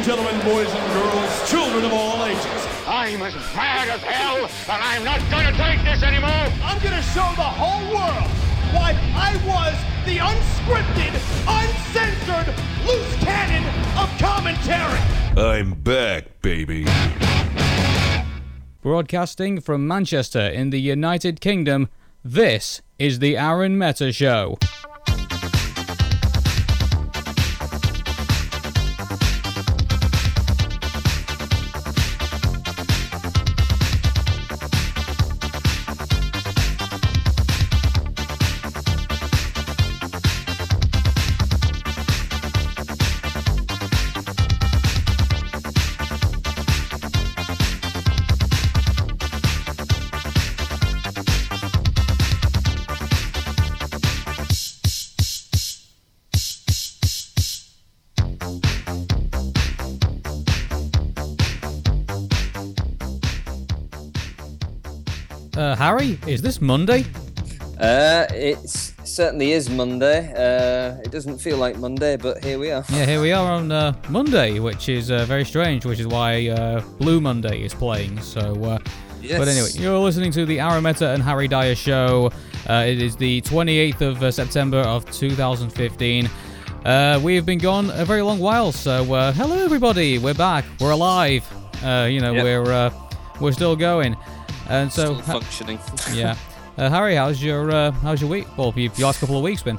and gentlemen, boys and girls, children of all ages. I'm as mad as hell, and I'm not gonna take this anymore! I'm gonna show the whole world why I was the unscripted, uncensored, loose cannon of commentary! I'm back, baby. Broadcasting from Manchester in the United Kingdom, this is the Aaron Meta Show. Is this Monday? Uh, it certainly is Monday. Uh, it doesn't feel like Monday, but here we are. Yeah, here we are on uh, Monday, which is uh, very strange, which is why uh, Blue Monday is playing. So, uh, Yes. but anyway, you're listening to the Arameta and Harry Dyer show. Uh, it is the 28th of uh, September of 2015. Uh, we've been gone a very long while, so uh, hello everybody. We're back. We're alive. Uh, you know, Yep. we're uh, we're still going. And so, Still functioning. yeah. Uh, Harry, how's your uh, how's your week? Well, your last couple of weeks been.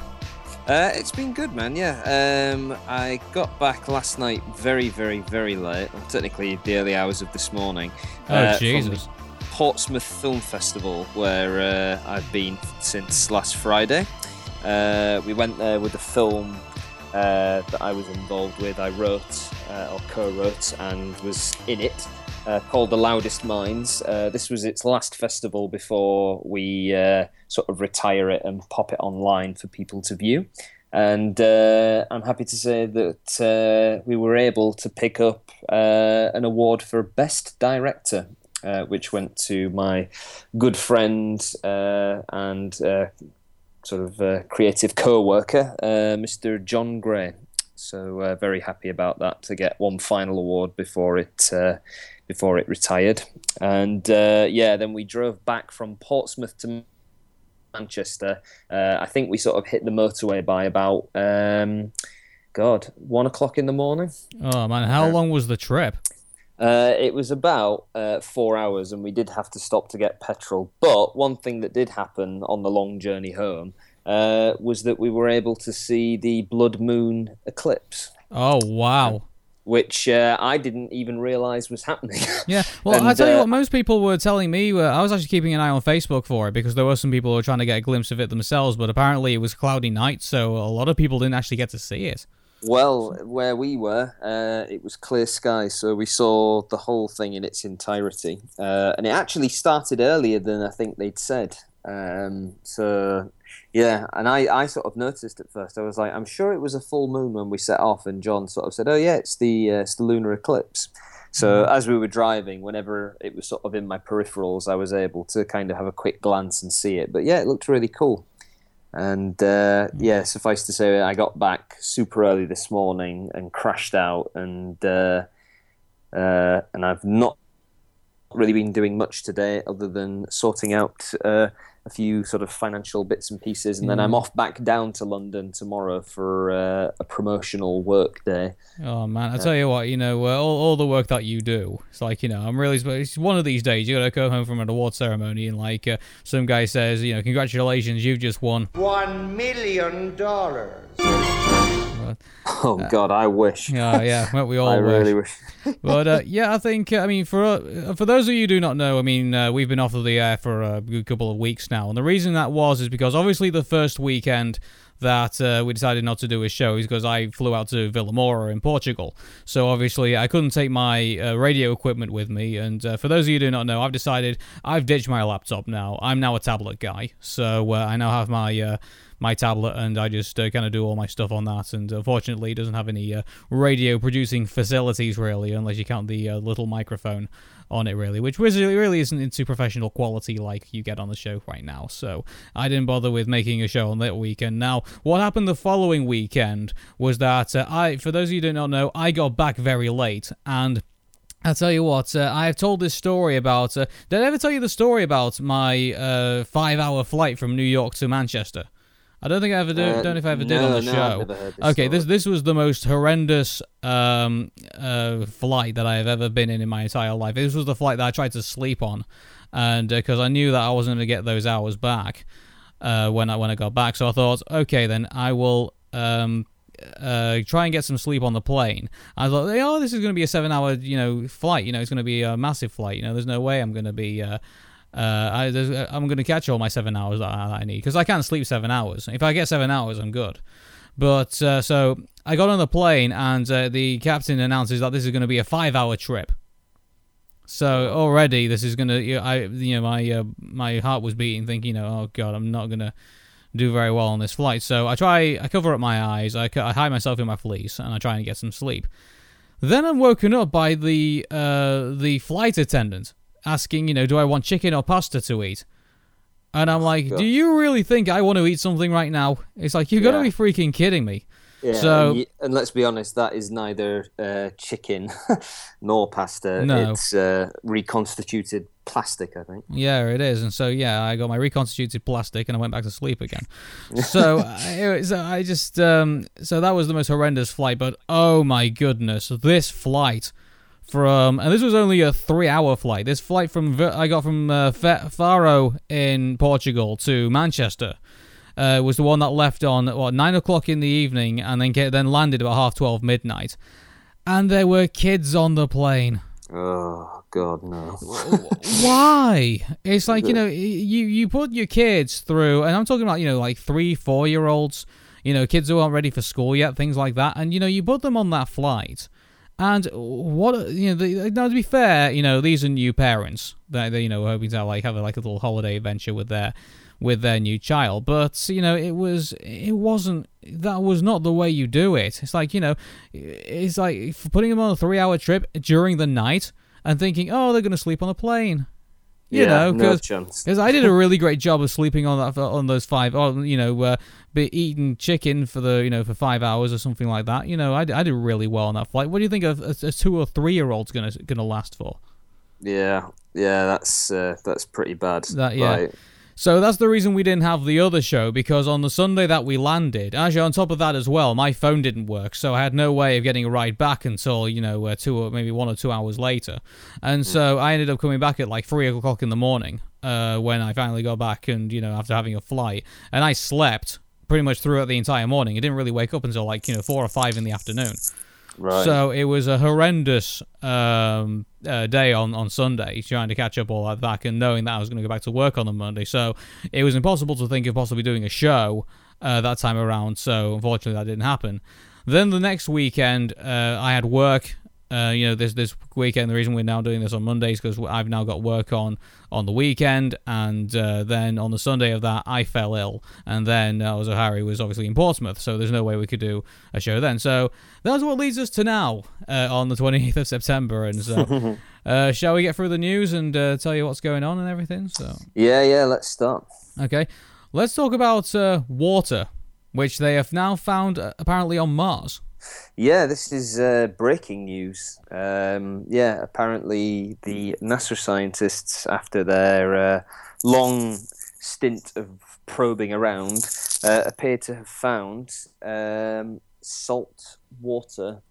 Uh, it's been good, man. Yeah. Um, I got back last night very, very, very late. Well, technically, the early hours of this morning. Oh uh, Jesus! Portsmouth Film Festival, where uh, I've been since last Friday. Uh, we went there with a film uh, that I was involved with. I wrote uh, or co-wrote and was in it, uh, called The Loudest Minds. Uh, this was its last festival before we uh, sort of retire it and pop it online for people to view. And uh, I'm happy to say that uh, we were able to pick up uh, an award for Best Director which went to my good friend and sort of creative co-worker, uh, Mr. John Gray. So uh, very happy about that to get one final award before it uh, before it retired. And uh, yeah, then we drove back from Portsmouth to Manchester. Uh, I think we sort of hit the motorway by about. Um, God, one o'clock in the morning. Oh man, how long was the trip? Uh, it was about uh, four hours, and we did have to stop to get petrol. But one thing that did happen on the long journey home uh, was that we were able to see the blood moon eclipse, Oh wow. which uh, I didn't even realize was happening. Yeah, well, I And, tell you uh, what, most people were telling me. Uh, I was actually keeping an eye on Facebook for it because there were some people who were trying to get a glimpse of it themselves, but apparently it was cloudy night, so a lot of people didn't actually get to see it. well, where we were, uh, it was clear sky, so we saw the whole thing in its entirety, uh, and it actually started earlier than I think they'd said. Um, so Yeah, and I, I sort of noticed at first. I was like, I'm sure it was a full moon when we set off, and John sort of said, "Oh yeah, it's the uh, it's the lunar eclipse." So as we were driving, whenever it was sort of in my peripherals, I was able to kind of have a quick glance and see it. But yeah, it looked really cool. And uh, yeah, suffice to say, I got back super early this morning and crashed out, and uh, uh, and I've not really been doing much today other than sorting out uh, a few sort of financial bits and pieces, and then I'm off back down to London tomorrow for uh, a promotional work day. Oh man, I tell you what, you know, uh, all, all the work that you do, it's like you know, I'm really. It's one of these days you gotta go home from an award ceremony, and like uh, some guy says, you know, congratulations, you've just won. One million dollars. Oh God, I wish. Yeah, yeah, well, we all I wish. really wish. but uh, yeah, I think uh, I mean for uh, for those of you who do not know, I mean uh, we've been off of the air for a good couple of weeks now, and the reason that was is because obviously the first weekend that uh, we decided not to do a show is because I flew out to Vilamoura in Portugal. So obviously I couldn't take my uh, radio equipment with me, and uh, for those of you who do not know, I've decided I've ditched my laptop now. I'm now a tablet guy, so uh, I now have my uh, my tablet, and I just uh, kind of do all my stuff on that. And unfortunately, it doesn't have any uh, radio producing facilities really, unless you count the uh, little microphone on it really, which really isn't into professional quality like you get on the show right now. So I didn't bother with making a show on that weekend. Now, what happened the following weekend was that uh, I, for those of you who do not know, I got back very late and. I'll tell you what, uh, I have told this story about. Uh, did I ever tell you the story about my uh, five hour flight from New York to Manchester? I don't think I ever do. Uh, don't know if I ever did no, on the no, show. I've never heard this okay, story. this this was the most horrendous um, uh, flight that I have ever been in in my entire life. This was the flight that I tried to sleep on, and because I knew that I wasn't going to get those hours back uh, when I when I got back, so I thought, okay, then I will. Um, uh, try and get some sleep on the plane. I thought, oh, this is going to be a seven-hour, you know, flight. You know, it's going to be a massive flight. You know, there's no way I'm going to be. Uh, I, uh, I'm going to catch all my seven hours that I, that I need because I can't sleep seven hours. If I get seven hours, I'm good. But uh, so I got on the plane and uh, the captain announces that this is going to be a five-hour trip. So already this is gonna, you know, I, you know, my uh, my heart was beating, thinking, you know, oh god, I'm not gonna do very well on this flight. So I try, I cover up my eyes, I, I hide myself in my fleece, and I try and get some sleep. Then I'm woken up by the uh, the flight attendant asking, you know, do I want chicken or pasta to eat? And I'm like, do you really think I want to eat something right now? It's like you've got to be freaking kidding me. Yeah, So- and, y- and let's be honest, that is neither uh, chicken nor pasta. No. It's uh, reconstituted plastic, I think. Yeah, it is. And so, yeah, I got my reconstituted plastic and I went back to sleep again. so, I, so I just, um, so that was the most horrendous flight. But oh my goodness, this flight from, and this was only a three hour flight. This flight from, I got from uh, Faro in Portugal to Manchester. Uh, was the one that left on what nine o'clock in the evening and then get, then landed about half twelve midnight, and there were kids on the plane. Oh God, no. Why? It's like you know, you you put your kids through, and I'm talking about you know like three, four year olds, you know, kids who aren't ready for school yet, things like that, and you know, you put them on that flight, and what you know, the, now to be fair, you know, these are new parents that you know hoping to like have a, like a little holiday adventure with their with their new child, but you know, it was it wasn't that was not the way you do it. It's like you know, it's like putting them on a three hour trip during the night and thinking, oh, they're going to sleep on a plane. You yeah, know, no because chance. I did a really great job of sleeping on that on those five, or you know, uh, be eating chicken for the you know for five hours or something like that. You know, I, I did really well on that flight. What do you think of a, a two or three year old's gonna gonna last for? Yeah, yeah, that's uh, that's pretty bad. That- yeah. Right. So that's the reason we didn't have the other show because on the Sunday that we landed, actually on top of that as well, my phone didn't work, so I had no way of getting a ride back until you know uh, two or maybe one or two hours later, and so I ended up coming back at like three o'clock in the morning uh, when I finally got back, and you know after having a flight, and I slept pretty much throughout the entire morning. I didn't really wake up until like you know four or five in the afternoon. So it was a horrendous um, uh, day on, on Sunday, trying to catch up all that back and knowing that I was going to go back to work on the Monday. So it was impossible to think of possibly doing a show uh, that time around. So unfortunately, that didn't happen. Then the next weekend, uh, I had work. Uh, you know, this this weekend. The reason we're now doing this on Mondays because I've now got work on on the weekend, and uh, then on the Sunday of that, I fell ill, and then uh, also Harry was obviously in Portsmouth, so there's no way we could do a show then. So that's what leads us to now uh, on the 28th of September, and so uh, shall we get through the news and uh, tell you what's going on and everything? So yeah, yeah. Let's start. okay, let's talk about uh, water, which they have now found uh, apparently on Mars. Yeah, this is uh, breaking news. Um, yeah, apparently the NASA scientists, after their uh, long stint of probing around, uh, appear to have found um, salt water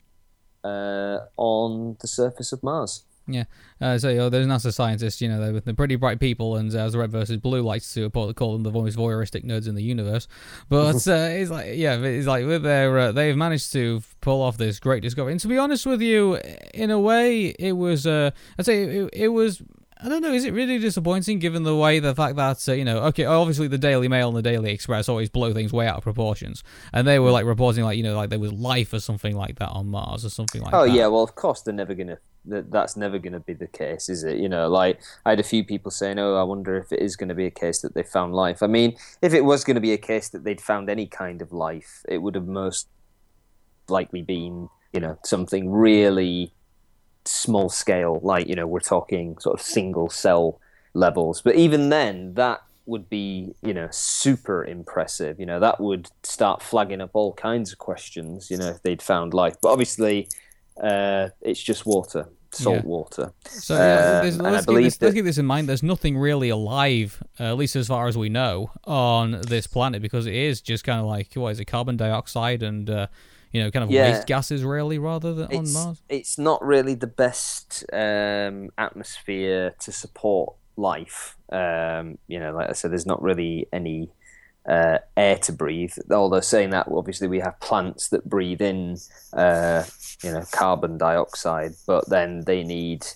uh, on the surface of Mars. Yeah, uh, so you know, those NASA scientists, you know, they're, they're pretty bright people, and uh, as Red versus Blue likes to call call them the most voyeuristic nerds in the universe. But uh, it's like, yeah, it's like with their, uh, they've managed to pull off this great discovery. And to be honest with you, in a way, it was, uh, I'd say it, it was. I don't know. Is it really disappointing given the way the fact that uh, you know, okay, obviously the Daily Mail and the Daily Express always blow things way out of proportions, and they were like reporting like you know like there was life or something like that on Mars or something like Oh that. Oh yeah, well of course they're never going to that that's never going to be the case, is it? You know, like I had a few people saying, "Oh, I wonder if it is going to be a case that they found life." I mean, if it was going to be a case that they'd found any kind of life, it would have most likely been, you know, something really small scale, like you know, we're talking sort of single cell levels. But even then, that would be, you know, super impressive. You know, that would start flagging up all kinds of questions. You know, if they'd found life. But obviously, uh, it's just water, salt Yeah. water. So yeah, there's- and let's, keep this, let's keep this in mind. There's nothing really alive, uh, at least as far as we know, on this planet because it is just kind of like what is it, carbon dioxide and uh, you know, kind of Yeah. waste gases, really, rather than on Mars. it's not really the best um, atmosphere to support life. Um, you know, like I said, there's not really any uh, air to breathe. Although saying that, obviously we have plants that breathe in, uh, you know, carbon dioxide, but then they need,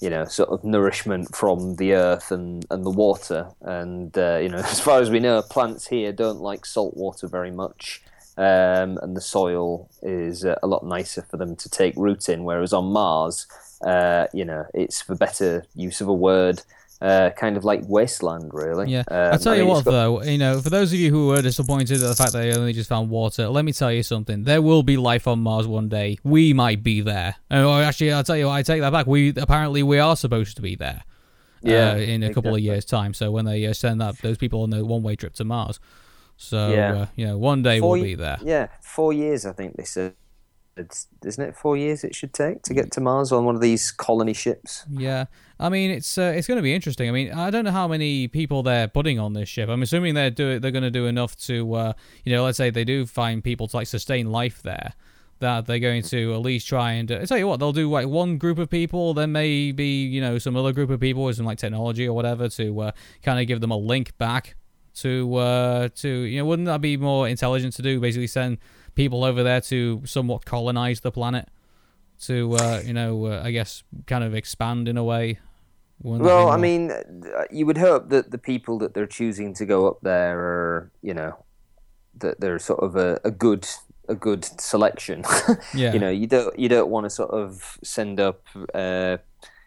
you know, sort of nourishment from the earth and, and the water. And uh, you know, as far as we know, plants here don't like salt water very much. Um, and the soil is uh, a lot nicer for them to take root in. Whereas on Mars, uh, you know, it's for better use of a word, uh, kind of like wasteland, really. Yeah, Um, I'll tell I you mean, what got- though, you know, for those of you who were disappointed at the fact that they only just found water, let me tell you something. There will be life on Mars one day. We might be there. Oh, actually, I'll tell you, what, I take that back. We apparently we are supposed to be there. Yeah, uh, in a couple of years' time. So when they uh, send that those people on the one-way trip to Mars, so Yeah. uh, you know, one day Four we'll be there. Yeah, four years, I think they said. It's, isn't it four years it should take to get to Mars on one of these colony ships? Yeah, I mean it's uh, it's going to be interesting. I mean I don't know how many people they're putting on this ship. I'm assuming they're do they're going to do enough to uh, you know let's say they do find people to like sustain life there. That they're going to at least try and uh, tell you what they'll do like one group of people, then maybe you know some other group of people with some like technology or whatever to uh, kind of give them a link back to uh, to you know wouldn't that be more intelligent to do? Basically send people over there to somewhat colonize the planet to uh, you know uh, I guess kind of expand in a way. Wouldn't that be Well, I mean, uh, you would hope that the people that they're choosing to go up there are, you know, that they're sort of a, a good a good selection. Yeah. you know, you don't you don't want to sort of send up uh,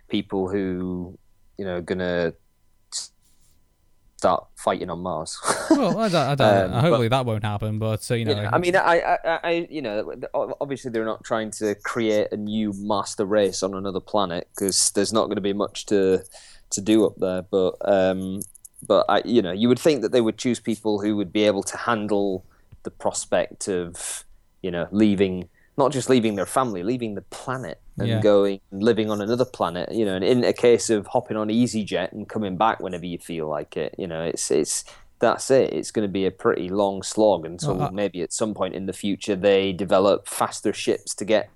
people who, you know, are gonna start fighting on Mars. well, I don't, I don't Um, hopefully that won't happen, but uh, you know, You know, I mean, I, I, I- I, you know, obviously they're not trying to create a new master race on another planet because there's not going to be much to to do up there. But, um, but I, you know, you would think that they would choose people who would be able to handle the prospect of, you know, leaving not just leaving their family, leaving the planet and Yeah. going and living on another planet. You know, and in a case of hopping on EasyJet and coming back whenever you feel like it. You know, it's it's that's it. It's going to be a pretty long slog until Well, I- maybe at some point in the future they develop faster ships to get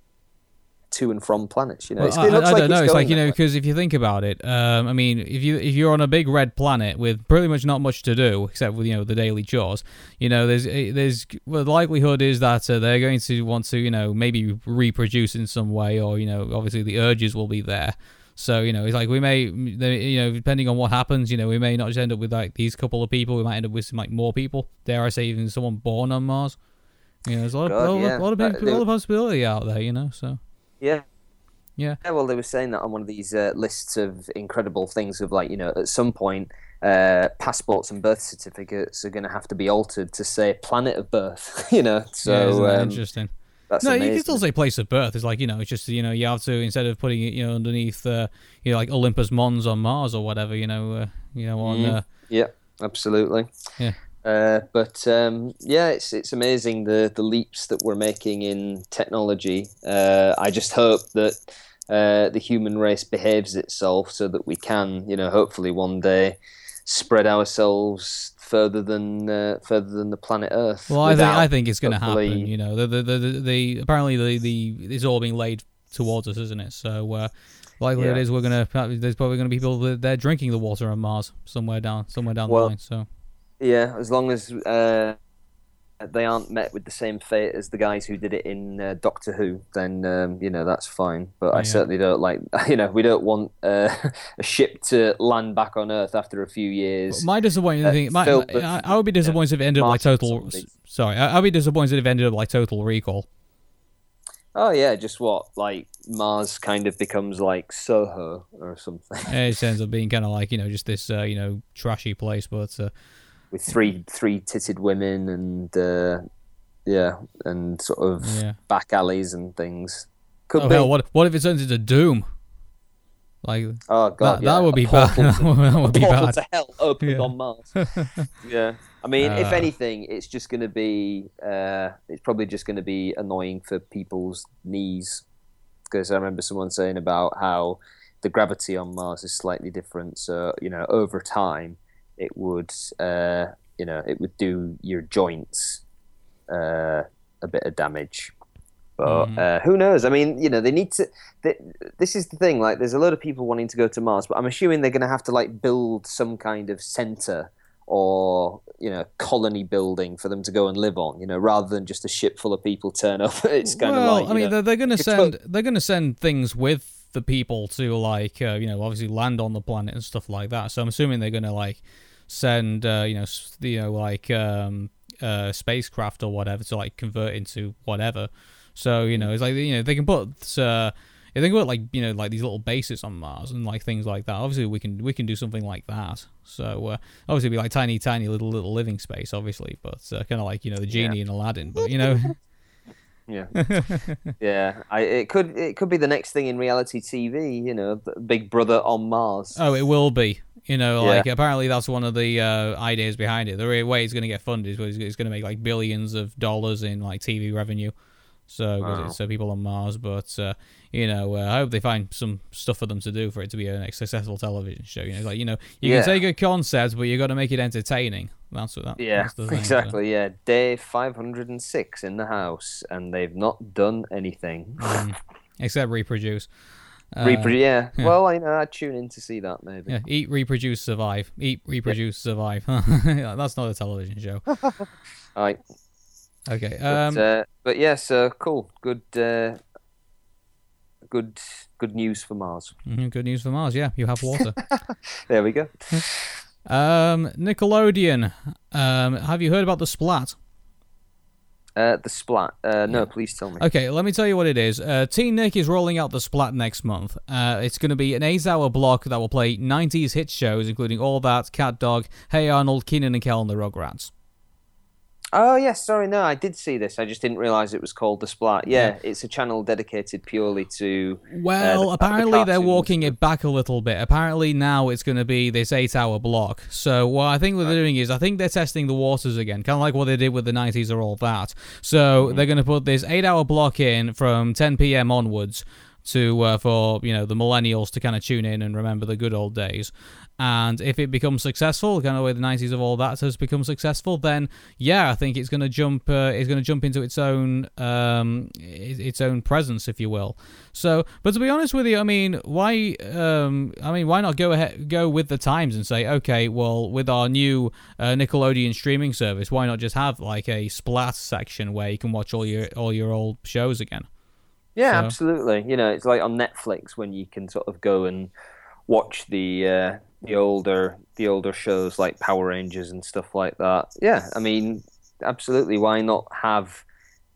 to and from planets. You know, Well, I, I like don't know. It's like you know, because if you think about it, um, I mean, if you if you're on a big red planet with pretty much not much to do except with you know the daily chores, you know, there's eh, there's well, the likelihood is that uh, they're going to want to you know maybe reproduce in some way, or you know, obviously the urges will be there. So you know, it's like we may, you know, depending on what happens, you know, we may not just end up with like these couple of people. We might end up with some like more people. Dare I say, even someone born on Mars. You know, there's a lot, God, of, a lot, yeah. of- lot of Uh, they- a lot of possibility out there. You know, so Yeah. Yeah. Yeah, well, they were saying that on one of these uh, lists of incredible things of like, you know, at some point, uh, passports and birth certificates are going to have to be altered to say planet of birth, you know. So yeah, um, interesting? that's no, you can still say place of birth. It's like you know, it's just you know, you have to instead of putting it you know underneath uh, you know like Olympus Mons on Mars or whatever, you know, uh, you know on uh, Yeah, absolutely. Yeah. Uh, but um, yeah, it's it's amazing the the leaps that we're making in technology. Uh, I just hope that uh, the human race behaves itself so that we can, you know, hopefully one day spread ourselves further than uh, further than the planet Earth. Well, I think I think it's going to happen. You know, the the, the the the apparently the the it's all being laid towards us, isn't it? So uh, likelihood Yeah. is we're gonna there's probably going to be people that they're drinking the water on Mars somewhere down somewhere down Well, the line. So Yeah, as long as uh, they aren't met with the same fate as the guys who did it in uh, Doctor Who, then um, you know that's fine. But I Yeah. certainly don't like. You know, we don't want uh, a ship to land back on Earth after a few years. my disappointing uh, thing, my, filled I, I would be disappointed if it ended up like total. Sorry, I, I'd be disappointed if it ended up like Total Recall. Oh yeah, just what like Mars kind of becomes like Soho or something it ends up being kind of like you know just this uh, you know trashy place, but uh, with three three titted women and uh, yeah, and sort of Yeah. back alleys and things. Could oh be. hell, what what if it turns into Doom? Like oh god, that, yeah. that would be bad. to- that would be bad. to hell opened Yeah. on Mars. yeah, I mean, if Uh. anything, it's just going to be. Uh, it's probably just going to be annoying for people's knees, because I remember someone saying about how the gravity on Mars is slightly different. So you know, over time, it would. Uh, you know, it would do your joints uh, a bit of damage. But Mhm. uh, who knows? I mean, you know, they need to. They, this is the thing. Like, there's a lot of people wanting to go to Mars, but I'm assuming they're going to have to like build some kind of center or you know colony building for them to go and live on. You know, rather than just a ship full of people turn up. It's kind well, of like. I mean, know, they're, they're going to send they're going to send things with the people to like uh, you know obviously land on the planet and stuff like that. So I'm assuming they're going to like send uh, you know you know like um, uh, spacecraft or whatever to like convert into whatever. So you know it's like you know they can put uh, if they can put like you know like these little bases on Mars and like things like that. Obviously we can we can do something like that. So uh, obviously it'd be like tiny tiny little little living space obviously, but uh, kind of like you know the genie in Aladdin. But you know. Yeah, yeah. I, it could it could be the next thing in reality TV. You know, Big Brother on Mars. Oh, it will be. You know, Yeah. like apparently that's one of the uh, ideas behind it. The way it's going to get funded is it's going to make like billions of dollars in like TV revenue. So Wow. it's uh, people on Mars, but uh, you know, uh, I hope they find some stuff for them to do for it to be a successful television show. You know, like you know, you Yeah. can take a concept, but you got to make it entertaining. That's what that. Yeah, thing, so. exactly. Yeah, day five hundred and six in the house, and they've not done anything. Except reproduce. Uh, Repro- yeah. yeah. Well, I know. I'd tune in to see that maybe. Yeah, eat, reproduce, survive. Eat, reproduce, survive. that's not a television show. All right. Okay. But, Um, uh, but yeah, so cool. Good. Uh, good. Good news for Mars. mhm, good news for Mars. Yeah, you have water. There we go. Um, Nickelodeon. Um, have you heard about the Splat? Uh, the splat. Uh, no, please tell me. Okay, let me tell you what it is. Uh, TeenNick is rolling out the Splat next month. Uh, it's going to be an eight-hour block that will play 90s hit shows, including All That, CatDog, Hey Arnold, Kenan and Kel, and the Rugrats. Oh yes, sorry, no, I did see this. I just didn't realize it was called the Splat. Yeah, it's a channel dedicated purely to. Well, the- the apparently they're walking it back a little bit. Apparently now it's going to be this eight-hour block. So what I think what they're doing is I think they're testing the waters again, kind of like what they did with the 90s Are All That. So Mm-hmm. they're going to put this eight-hour block in from 10 p.m. onwards to uh, for you know the millennials to kind of tune in and remember the good old days. And if it becomes successful, kind of way the 90s Are All That has become successful, then yeah, I think it's going to jump. Uh, it's going to jump into its own um, its own presence, if you will. So, but to be honest with you, I mean, why? Um, I mean, why not go ahead, go with the times and say, okay, well, with our new uh, Nickelodeon streaming service, why not just have like a splat section where you can watch all your all your old shows again? Yeah, So- absolutely. You know, it's like on Netflix when you can sort of go and watch the uh, the older the older shows like Power Rangers and stuff like that. Yeah, I mean, absolutely. Why not have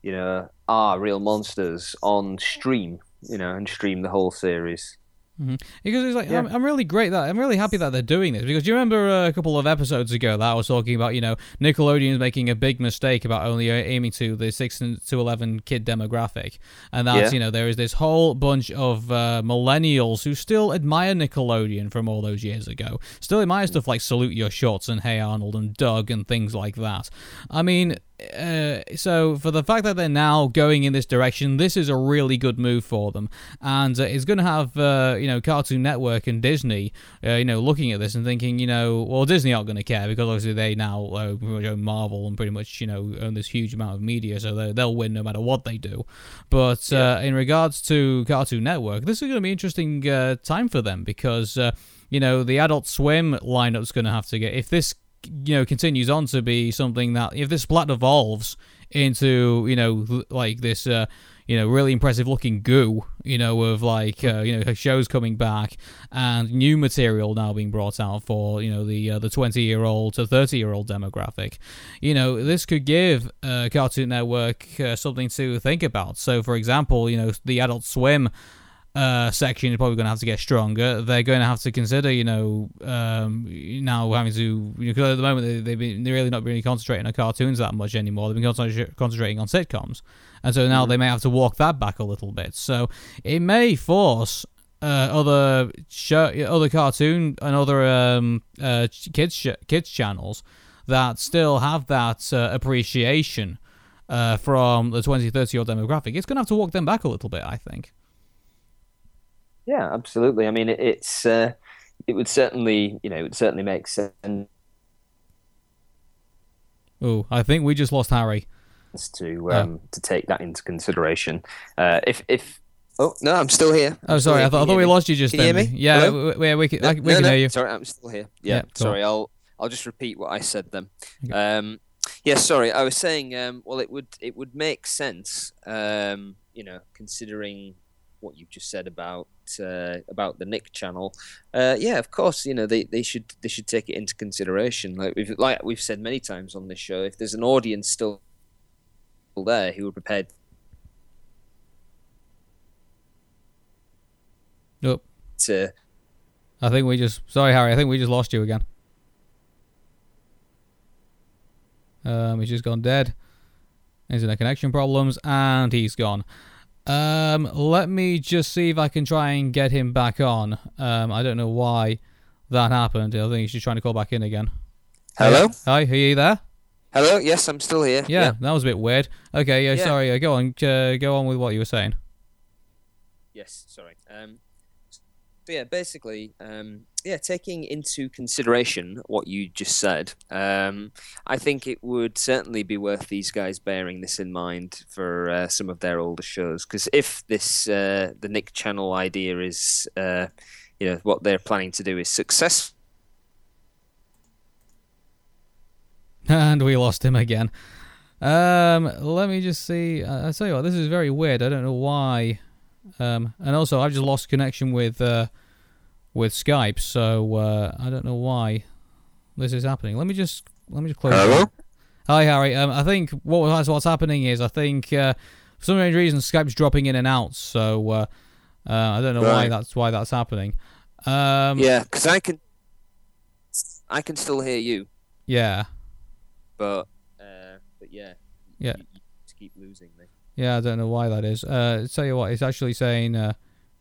you know our real monsters on stream? You know, and stream the whole series. Because it's like Yeah. I'm, I'm really great that I'm really happy that they're doing this because do you remember uh, a couple of episodes ago that I was talking about you know Nickelodeon's making a big mistake about only aiming to the six to eleven kid demographic and that's Yeah. you know there is this whole bunch of uh, millennials who still admire Nickelodeon from all those years ago still admire stuff like Salute Your Shorts and Hey Arnold and Doug and things like that I mean uh, so for the fact that they're now going in this direction, this is a really good move for them, and uh, it's going to have uh, you know Cartoon Network and Disney, uh, you know, looking at this and thinking, you know, well Disney aren't going to care because obviously they now uh, own Marvel and pretty much you know own this huge amount of media, so they- they'll win no matter what they do. But uh, in regards to Cartoon Network, this is going to be an interesting uh, time for them because uh, you know the Adult Swim lineup's going to have to get if this you know continues on to be something that if this splat evolves into you know like this uh you know, really impressive looking goo, you know, of like, uh, you know, shows coming back and new material now being brought out for, you know, the uh, the 20 year old to 30 year old demographic. You know, this could give uh, Cartoon Network uh, something to think about. So, for example, you know, the Adult Swim uh, section is probably going to have to get stronger. They're going to have to consider, you know, um, now having to because at the moment they, they've been they're really not really concentrating on cartoons that much anymore. They've been concentra- concentrating on sitcoms, and so now they may have to walk that back a little bit. So it may force. Uh, other show, other cartoon and other um, uh, kids sh- kids channels that still have that uh, appreciation uh, from the 20 30 year old demographic. It's going to have to walk them back a little bit, I think. Yeah, absolutely. I mean, it, it's uh, it would certainly you know it would certainly make sense Oh, I think we just lost Harry. to um, to take that into consideration. Uh, if if oh no, I'm still here. Oh, I'm sorry. here. I thought, I thought we lost you just Can you then. hear me? Yeah, Hello? we, we, we can, No, I, we no, can no, hear you. Sorry, I'm still here. Yeah, Yeah, sorry. I'll I'll just repeat what I said then. Um, yeah, sorry. I was saying. Um, well, it would it would make sense. Um, you know, considering what you've just said about uh, about the Nick channel. Uh, yeah, of course. You know, they, they should they should take it into consideration. Like we've like we've said many times on this show, if there's an audience still there who are prepared Nope. to I think we just. Sorry, Harry. I think we just lost you again. Um, he's just gone dead. Internet connection problems, and he's gone. Um, let me just see if I can try and get him back on. Um, I don't know why that happened. I think he's just trying to call back in again. Hello? Hi, are you there? Hello. Yes, I'm still here. Yeah, that was a bit weird. Okay, yeah, Yeah. sorry. Uh, go on. Uh, go on with what you were saying. Yes, sorry. Um, so yeah, basically, um, yeah, taking into consideration what you just said, um, I think it would certainly be worth these guys bearing this in mind for uh, some of their older shows. Because if this uh, the Nick Channel idea is, uh, you know, what they're planning to do is successful. And we lost him again. Um, let me just see. I tell you what, this is very weird. I don't know why. Um, and also I've just lost connection with uh, with Skype, so uh, I don't know why this is happening. Let me just let me just close. Hello? Hi Harry. Um, I think what what's happening is I think uh, for some strange reason Skype's dropping in and out. So uh, uh, I don't know why that's why that's happening. Um, Yeah, because I can, I can still hear you, yeah. but uh, but yeah, Yeah. you, you keep losing me. Yeah, I don't know why that is. Uh, tell you what, it's actually saying uh,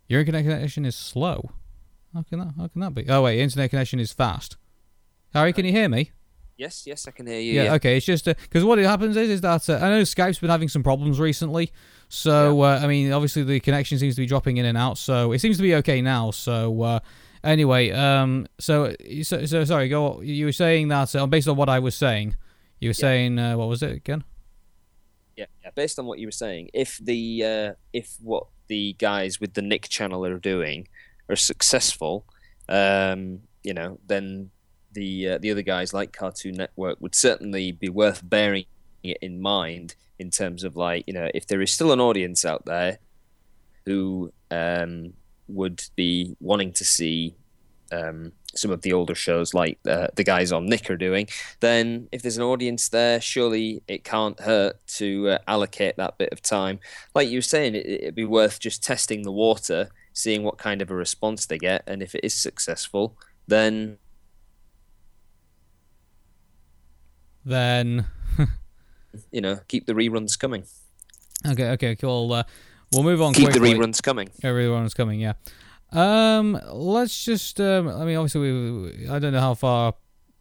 your internet connection is slow. How can that? How can that be? Oh wait, internet connection is fast. Harry, can you hear me? Yes, yes, I can hear you. Yeah. Yeah, Okay. It's just because what happens is is that uh, I know Skype's been having some problems recently. So uh, I mean, obviously the connection seems to be dropping in and out. So it seems to be okay now. So uh, anyway, um, so, so so sorry. Go. You were saying that uh, based on what I was saying. You were saying uh, what was it again? yeah, yeah. Based on what you were saying, if the uh, if what the guys with the Nick channel are doing are successful, um, you know, then the uh, the other guys like Cartoon Network would certainly be worth bearing it in mind in terms of like you know if there is still an audience out there who um, would be wanting to see um, some of the older shows like uh, the guys on Nick are doing, then if there's an audience there, surely it can't hurt to uh, allocate that bit of time. Like you were saying, it, it'd be worth just testing the water, seeing what kind of a response they get, and if it is successful, then Then you know keep the reruns coming. okay, okay, cool. Uh, we'll move on. Keep the quickly. reruns coming. Everyone's coming, yeah. Um, let's just. Um, I mean, obviously, we. I don't know how far.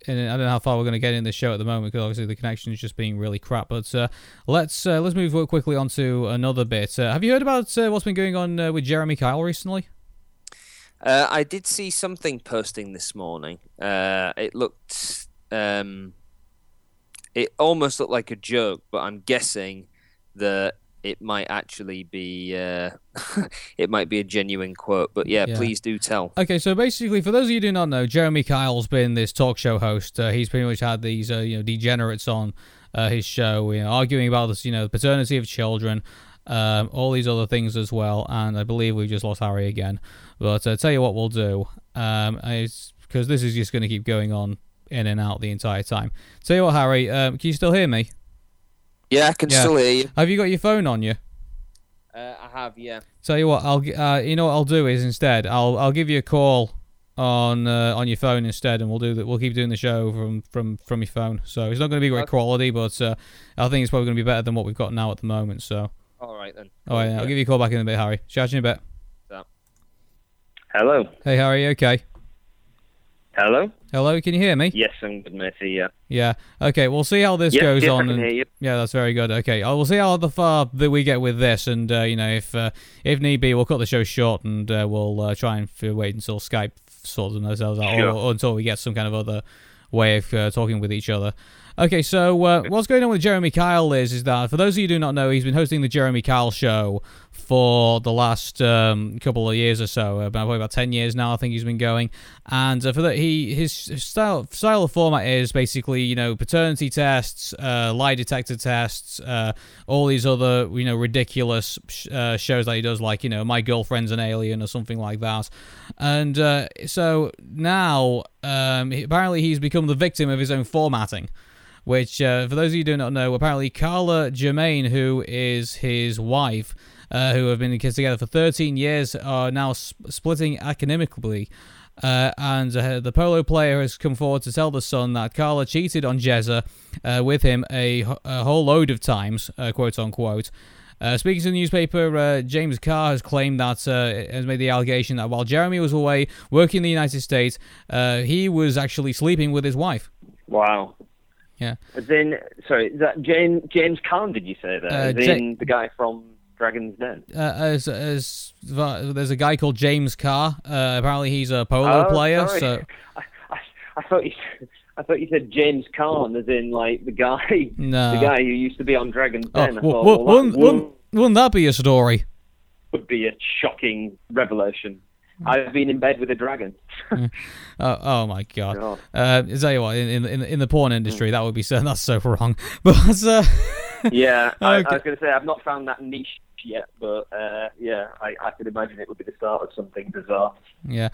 In, I don't know how far we're going to get in this show at the moment because obviously the connection is just being really crap. But uh, let's uh, let's move quickly on to another bit. Uh, have you heard about uh, what's been going on uh, with Jeremy Kyle recently? Uh, I did see something posting this morning. It looked, um, it almost looked like a joke, but I'm guessing that it might actually be, uh, it might be a genuine quote. But yeah, Yeah. please do tell. Okay, so basically, for those of you who do not know, Jeremy Kyle's been this talk show host. Uh, he's pretty much had these, uh, you know, degenerates on uh, his show, you know, arguing about this, you know, paternity of children. um, all these other things as well. And I believe we've just lost Harry again. But uh, tell you what we'll do, um, because this is just going to keep going on in and out the entire time. Tell you what, Harry, um, can you still hear me? Yeah, I can Yeah. still hear you. Have you got your phone on you? Uh, I have, yeah. Tell you what, I'll uh, you know what I'll do is instead I'll I'll give you a call on uh, on your phone instead, and we'll do that. We'll keep doing the show from from from your phone. So it's not going to be great Okay. quality, but uh, I think it's probably going to be better than what we've got now at the moment. So, All right then. all right, I'll give you a call back in a bit, Harry. Chat to you in a bit. Hello. Hey, Harry, you okay? Hello. Hello, can you hear me? Yes, I'm good, matey. Yeah. Yeah. Okay, we'll see how this Yes, goes yes, I on. can and- hear you. Yeah, that's very good. Okay, I will see how the far that we get with this, and uh, you know, if uh, if need be, we'll cut the show short, and uh, we'll uh, try and wait until Skype sorts themselves out, Sure. or, or until we get some kind of other way of uh, talking with each other. Okay, so uh, what's going on with Jeremy Kyle is is that for those of you who do not know, he's been hosting the Jeremy Kyle show for the last um, couple of years or so, about about ten years now. I think he's been going, and uh, for that he his style style of format is basically you know paternity tests, uh, lie detector tests, uh, all these other you know ridiculous sh- uh, shows that he does, like you know my girlfriend's an alien or something like that, and uh, so now um, apparently he's become the victim of his own formatting which, uh, for those of you who do not know, apparently Carla Germaine, who is his wife, uh, who have been together for 13 years, are now s- splitting academically. Uh, and uh, the polo player has come forward to tell the Sun that Carla cheated on Jezza uh, with him a whole load of times, uh, quote unquote. Uh, speaking to the newspaper, uh, James Carr has claimed that, has made the allegation that while Jeremy was away working in the United States, he was actually sleeping with his wife. Wow. Yeah. As in, sorry, that James James Caan? Did you say that? Uh, As Ja- in the guy from Dragon's Den. uh, as as there's a guy called James Carr. Uh, apparently, he's a polo Oh, player. sorry. So I, I, I thought you. I thought you said James Caan, as in like the guy, No. the guy who used to be on Dragon's oh, Den. Oh, thought, wo- well, wouldn't, wouldn't, wouldn't that be a story? would be a shocking revelation. I've been in bed with a dragon. Oh, oh my god! God. Uh, I tell you what, in in in the porn industry, that would be so that's so wrong. But uh, yeah, I, I was going to say I've not found that niche yet, but uh, yeah, I, I could imagine it would be the start of something bizarre. Yeah.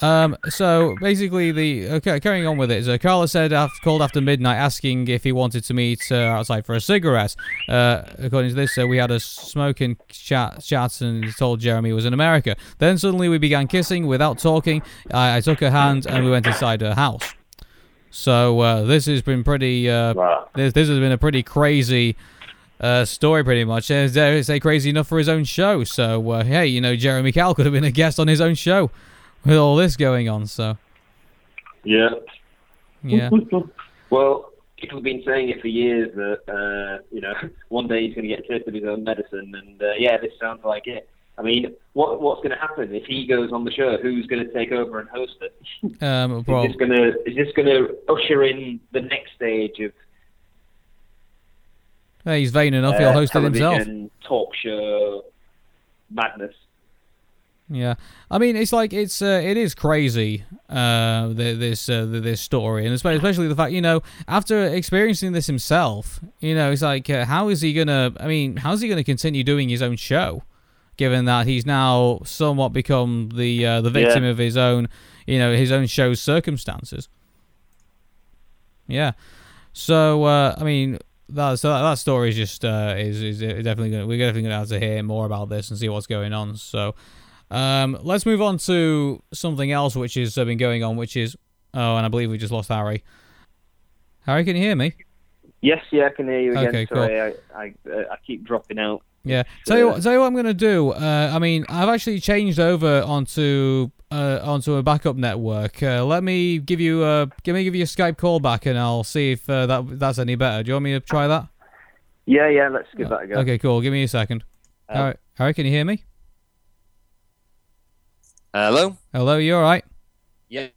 Um, so basically, the okay, carrying on with it. So Carla said after, called after midnight, asking if he wanted to meet uh, outside for a cigarette. Uh, according to this, uh, we had a smoking chat, chat, and told Jeremy he was in America. Then suddenly we began kissing without talking. I, I took her hand and we went inside her house. So uh, this has been pretty. Uh, Wow. this, this has been a pretty crazy uh, story, pretty much. Uh, dare say crazy enough for his own show. So uh, hey, you know, Jeremy Kyle could have been a guest on his own show with all this going on. So Yeah. yeah, Well, people have been saying it for years that uh, you know one day he's going to get a taste of his own medicine, and uh, yeah, this sounds like it. I mean, what what's going to happen if he goes on the show? Who's going to take over and host it? um, Is this going to is this going to usher in the next stage of hey, he's vain enough. He'll uh, host it himself. talk show madness? Yeah, I mean, it's like it's uh, it is crazy uh, th- this uh, th- this story, and especially, the fact you know after experiencing this himself, you know, it's like uh, how is he gonna? I mean, how's he gonna continue doing his own show, given that he's now somewhat become the uh, the victim Yeah. of his own, you know, his own show's circumstances. Yeah, so uh, I mean. That, so that, that story is just uh, is is definitely gonna, we're definitely gonna have to hear more about this and see what's going on. So um, let's move on to something else which has uh, been going on, which is oh, and I believe we just lost Harry. Harry, can you hear me? Yes, yeah, I can hear you again. Okay, cool. I I, uh, I keep dropping out. Yeah. Tell you what. Tell you what I'm gonna do. Uh, I mean, I've actually changed over onto uh, onto a backup network. Uh, let me give you a give me give you a Skype call back, and I'll see if uh, that that's any better. Do you want me to try that? Yeah, yeah, let's give that a go. Okay, cool. Give me a second. Um, Harry, Harry, can you hear me? Hello? Hello, you all right? Yeah.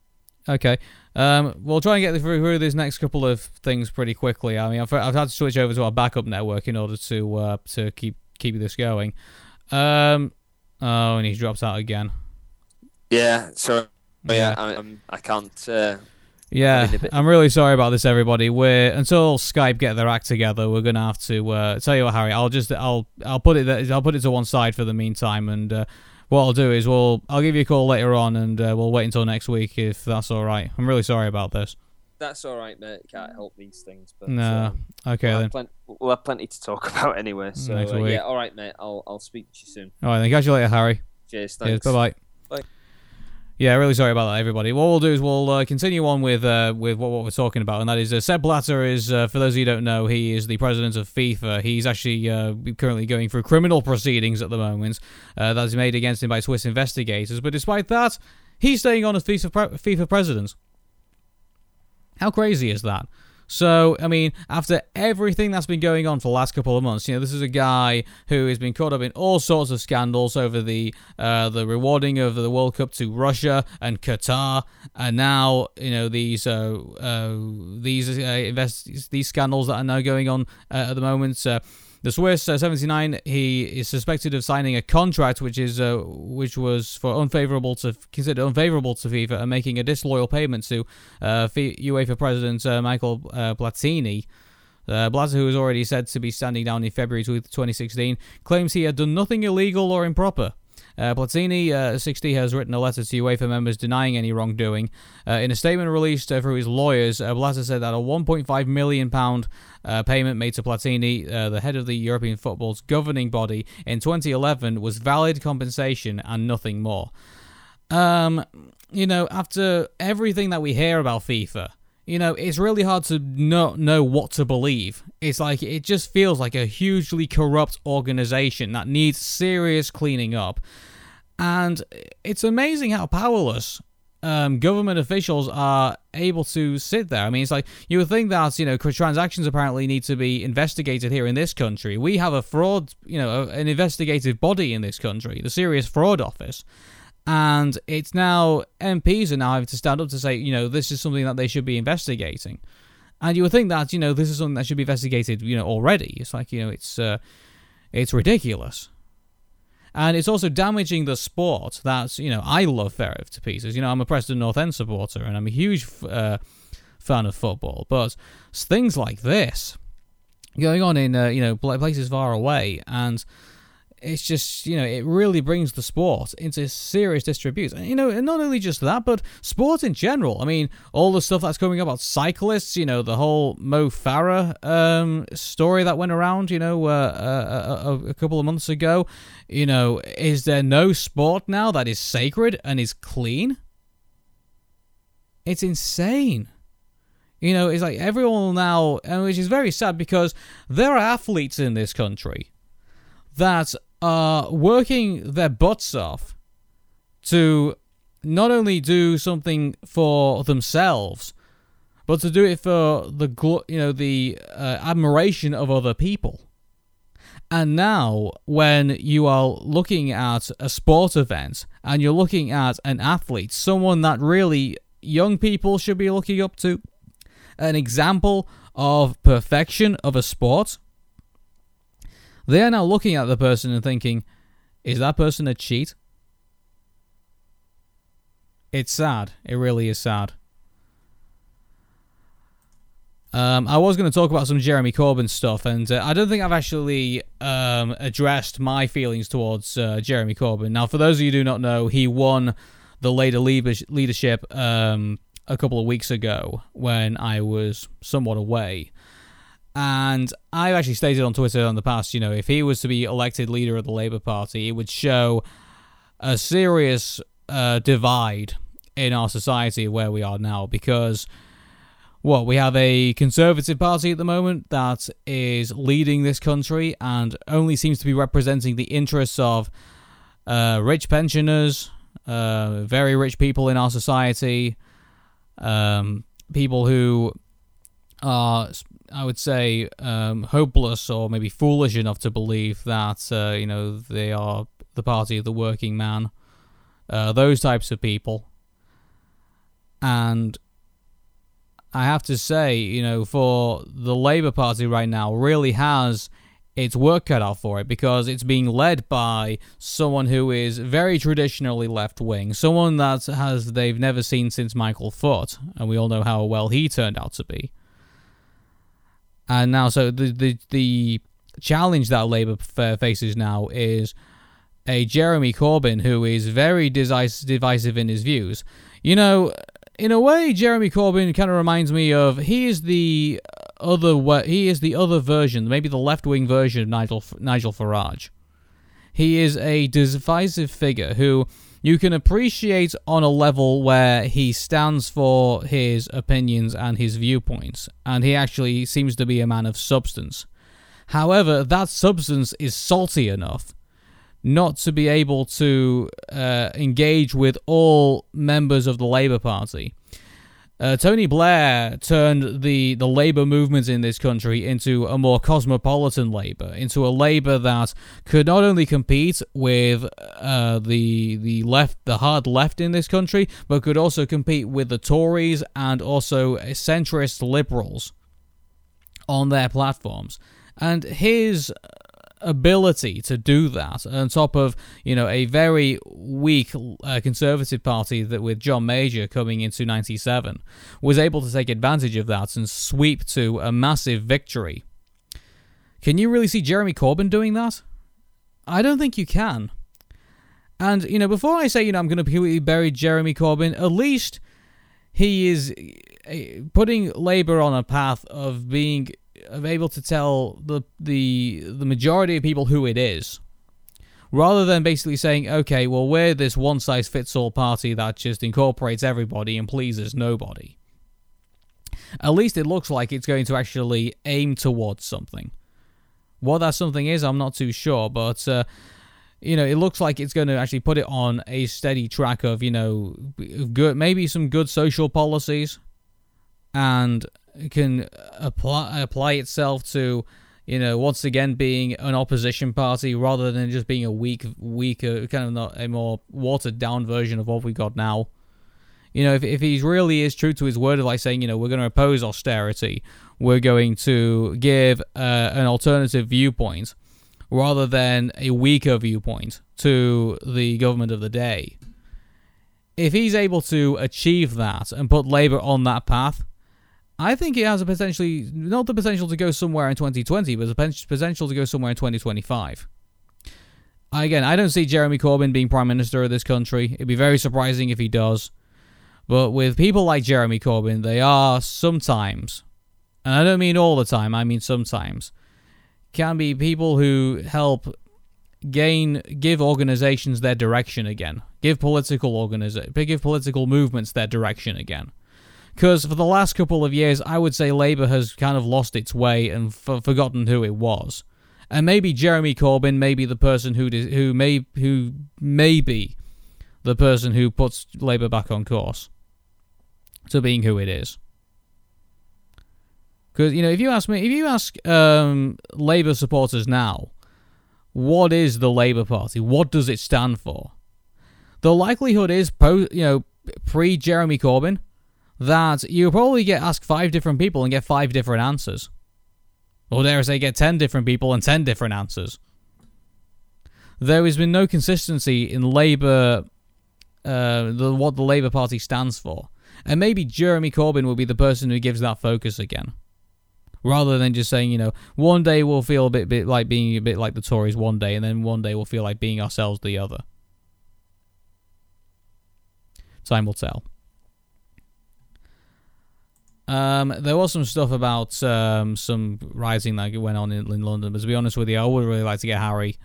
Okay. Um, we'll try and get through, through this next couple of things pretty quickly. I mean, I've, I've had to switch over to our backup network in order to uh, to keep keep this going. Um, oh, and he's dropped out again. Yeah, so Yeah. I, um, I can't uh, Yeah, Having a bit- I'm really sorry about this, everybody. We're until Skype get their act together, we're gonna have to uh, tell you what, Harry. I'll just I'll I'll put it there- I'll put it to one side for the meantime, and uh, what I'll do is we'll I'll give you a call later on, and uh, we'll wait until next week if that's all right. I'm really sorry about this. That's all right, mate. Can't help these things. But, No, um, okay we'll, then. we'll have plenty to talk about anyway. So Next uh, week. yeah, all right, mate. I'll I'll speak to you soon. All right, then catch you later, Harry. Cheers. Cheers. Thanks. Bye bye. Yeah, really sorry about that, everybody. What we'll do is we'll uh, continue on with uh, with what, what we're talking about, and that is uh, Sepp Blatter is, uh, for those of you who don't know, he is the president of FIFA. He's actually uh, currently going through criminal proceedings at the moment uh, that is made against him by Swiss investigators. But despite that, he's staying on as FIFA, pre- FIFA president. How crazy is that? So, I mean, after everything that's been going on for the last couple of months, you know, this is a guy who has been caught up in all sorts of scandals over the uh, the rewarding of the World Cup to Russia and Qatar, and now you know these uh, uh, these uh, invest- these scandals that are now going on uh, at the moment. The Swiss uh, 79, he is suspected of signing a contract which is uh, which was for unfavorable to considered unfavorable to FIFA and making a disloyal payment to uh, UEFA president uh, Michael uh, Platini. Uh, Blatter, who was already said to be standing down in February 2016, claims he had done nothing illegal or improper. Uh, Platini, uh, 60, has written a letter to UEFA members denying any wrongdoing. Uh, in a statement released uh, through his lawyers, uh, Blatter said that a 1.5 million pound uh, payment made to Platini, uh, the head of the European football's governing body, in 2011 was valid compensation and nothing more. Um, you know, after everything that we hear about FIFA, you know, it's really hard to not know what to believe. It's like it just feels like a hugely corrupt organization that needs serious cleaning up. And it's amazing how powerless um, government officials are able to sit there. I mean, it's like you would think that you know transactions apparently need to be investigated here in this country. We have a fraud, you know, an investigative body in this country, the Serious Fraud Office, and it's now MPs are now having to stand up to say, you know, this is something that they should be investigating. And you would think that you know this is something that should be investigated, you know, already. It's like you know, it's uh, it's ridiculous and it's also damaging the sport That's you know I love Ferrev to pieces. You know, I'm a Preston North End supporter, and I'm a huge uh, fan of football. But things like this going on in uh, you know places far away, and it's just you know it really brings the sport into serious disrepute. And you know, and not only just that, but sport in general. I mean, all the stuff that's coming up about cyclists. You know, the whole Mo Farah um, story that went around. You know, uh, a, a, a couple of months ago. You know, is there no sport now that is sacred and is clean? It's insane. You know, it's like everyone now, which is very sad because there are athletes in this country that are working their butts off to not only do something for themselves, but to do it for the you know the uh, admiration of other people. And now, when you are looking at a sport event and you're looking at an athlete, someone that really young people should be looking up to, an example of perfection of a sport, they are now looking at the person and thinking, is that person a cheat? It's sad. It really is sad. Um, I was going to talk about some Jeremy Corbyn stuff, and uh, I don't think I've actually um, addressed my feelings towards uh, Jeremy Corbyn. Now, for those of you who do not know, he won the Labour leadership um, a couple of weeks ago when I was somewhat away. And I've actually stated on Twitter in the past, you know, if he was to be elected leader of the Labour Party, it would show a serious uh, divide in our society where we are now because what we have a conservative party at the moment that is leading this country and only seems to be representing the interests of uh, rich pensioners, uh, very rich people in our society, um, people who are, I would say, um, hopeless or maybe foolish enough to believe that uh, you know they are the party of the working man. Uh, those types of people, and I have to say, you know, for the Labour Party right now, really has its work cut out for it because it's being led by someone who is very traditionally left wing, someone that has they've never seen since Michael Foot, and we all know how well he turned out to be. And now, so the the the challenge that Labour uh, faces now is a Jeremy Corbyn who is very divisive in his views. You know, in a way, Jeremy Corbyn kind of reminds me of he is the other he is the other version, maybe the left wing version of Nigel Nigel Farage. He is a divisive figure who you can appreciate on a level where he stands for his opinions and his viewpoints, and he actually seems to be a man of substance. However, that substance is salty enough not to be able to uh, engage with all members of the Labour Party. Uh, Tony Blair turned the, the labor movement in this country into a more cosmopolitan labor, into a labor that could not only compete with uh, the the left, the hard left in this country, but could also compete with the Tories and also centrist liberals on their platforms. And his ability to do that on top of you know a very weak uh, conservative party that with John Major coming into 97 was able to take advantage of that and sweep to a massive victory. Can you really see Jeremy Corbyn doing that? I don't think you can. And you know before I say you know I'm going to completely bury Jeremy Corbyn at least he is uh, putting Labour on a path of being of able to tell the the the majority of people who it is, rather than basically saying, okay, well, we're this one size fits all party that just incorporates everybody and pleases nobody. At least it looks like it's going to actually aim towards something. What that something is, I'm not too sure, but. Uh, you know, it looks like it's going to actually put it on a steady track of, you know, good, maybe some good social policies, and can apply apply itself to you know once again being an opposition party rather than just being a weak weaker kind of not a more watered down version of what we got now. You know if, if he really is true to his word of like saying you know we're going to oppose austerity we're going to give uh, an alternative viewpoint rather than a weaker viewpoint to the government of the day if he's able to achieve that and put labor on that path I think it has a potentially not the potential to go somewhere in 2020, but the potential to go somewhere in 2025. Again, I don't see Jeremy Corbyn being prime minister of this country. It'd be very surprising if he does. But with people like Jeremy Corbyn, they are sometimes, and I don't mean all the time, I mean sometimes, can be people who help gain give organizations their direction again, give political organiza- give political movements their direction again. Because for the last couple of years, I would say Labour has kind of lost its way and f- forgotten who it was. And maybe Jeremy Corbyn may be the person who who may who may be the person who puts Labour back on course to being who it is. Because you know, if you ask me, if you ask um, Labour supporters now, what is the Labour Party? What does it stand for? The likelihood is, po- you know, pre Jeremy Corbyn, that you probably get asked five different people and get five different answers. Or dare I say, get ten different people and ten different answers. There has been no consistency in Labour, uh, the, what the Labour Party stands for. And maybe Jeremy Corbyn will be the person who gives that focus again. Rather than just saying, you know, one day we'll feel a bit, bit like being a bit like the Tories one day, and then one day we'll feel like being ourselves the other. Time will tell. Um, there was some stuff about um, some rioting that went on in, in, London, but to be honest with you, I would really like to get Harry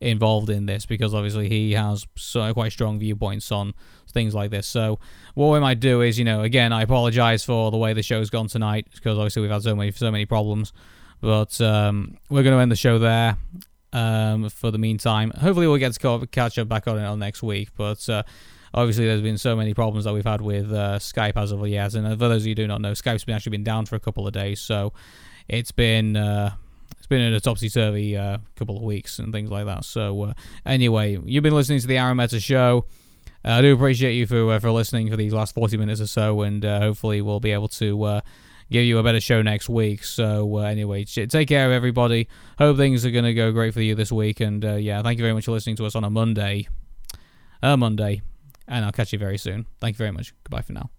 involved in this because obviously he has so quite strong viewpoints on things like this. So what we might do is, you know, again, I apologize for the way the show's gone tonight because obviously we've had so many so many problems, but um, we're going to end the show there. Um, for the meantime, hopefully we'll get to catch up back on it on next week, but. Uh, obviously there's been so many problems that we've had with uh, Skype as of yet. And for those of you who do not know, Skype's been actually been down for a couple of days, so it's been uh, it's been an a survey uh, couple of weeks and things like that. So uh, anyway, you've been listening to the Aaron Meta Show. Uh, I do appreciate you for uh, for listening for these last forty minutes or so, and hopefully we'll be able to give you a better show next week. So, uh, anyway, take care of everybody. Hope things are going to go great for you this week. And uh, yeah, thank you very much for listening to us on a Monday. A Monday and I'll catch you very soon. Thank you very much. Goodbye for now.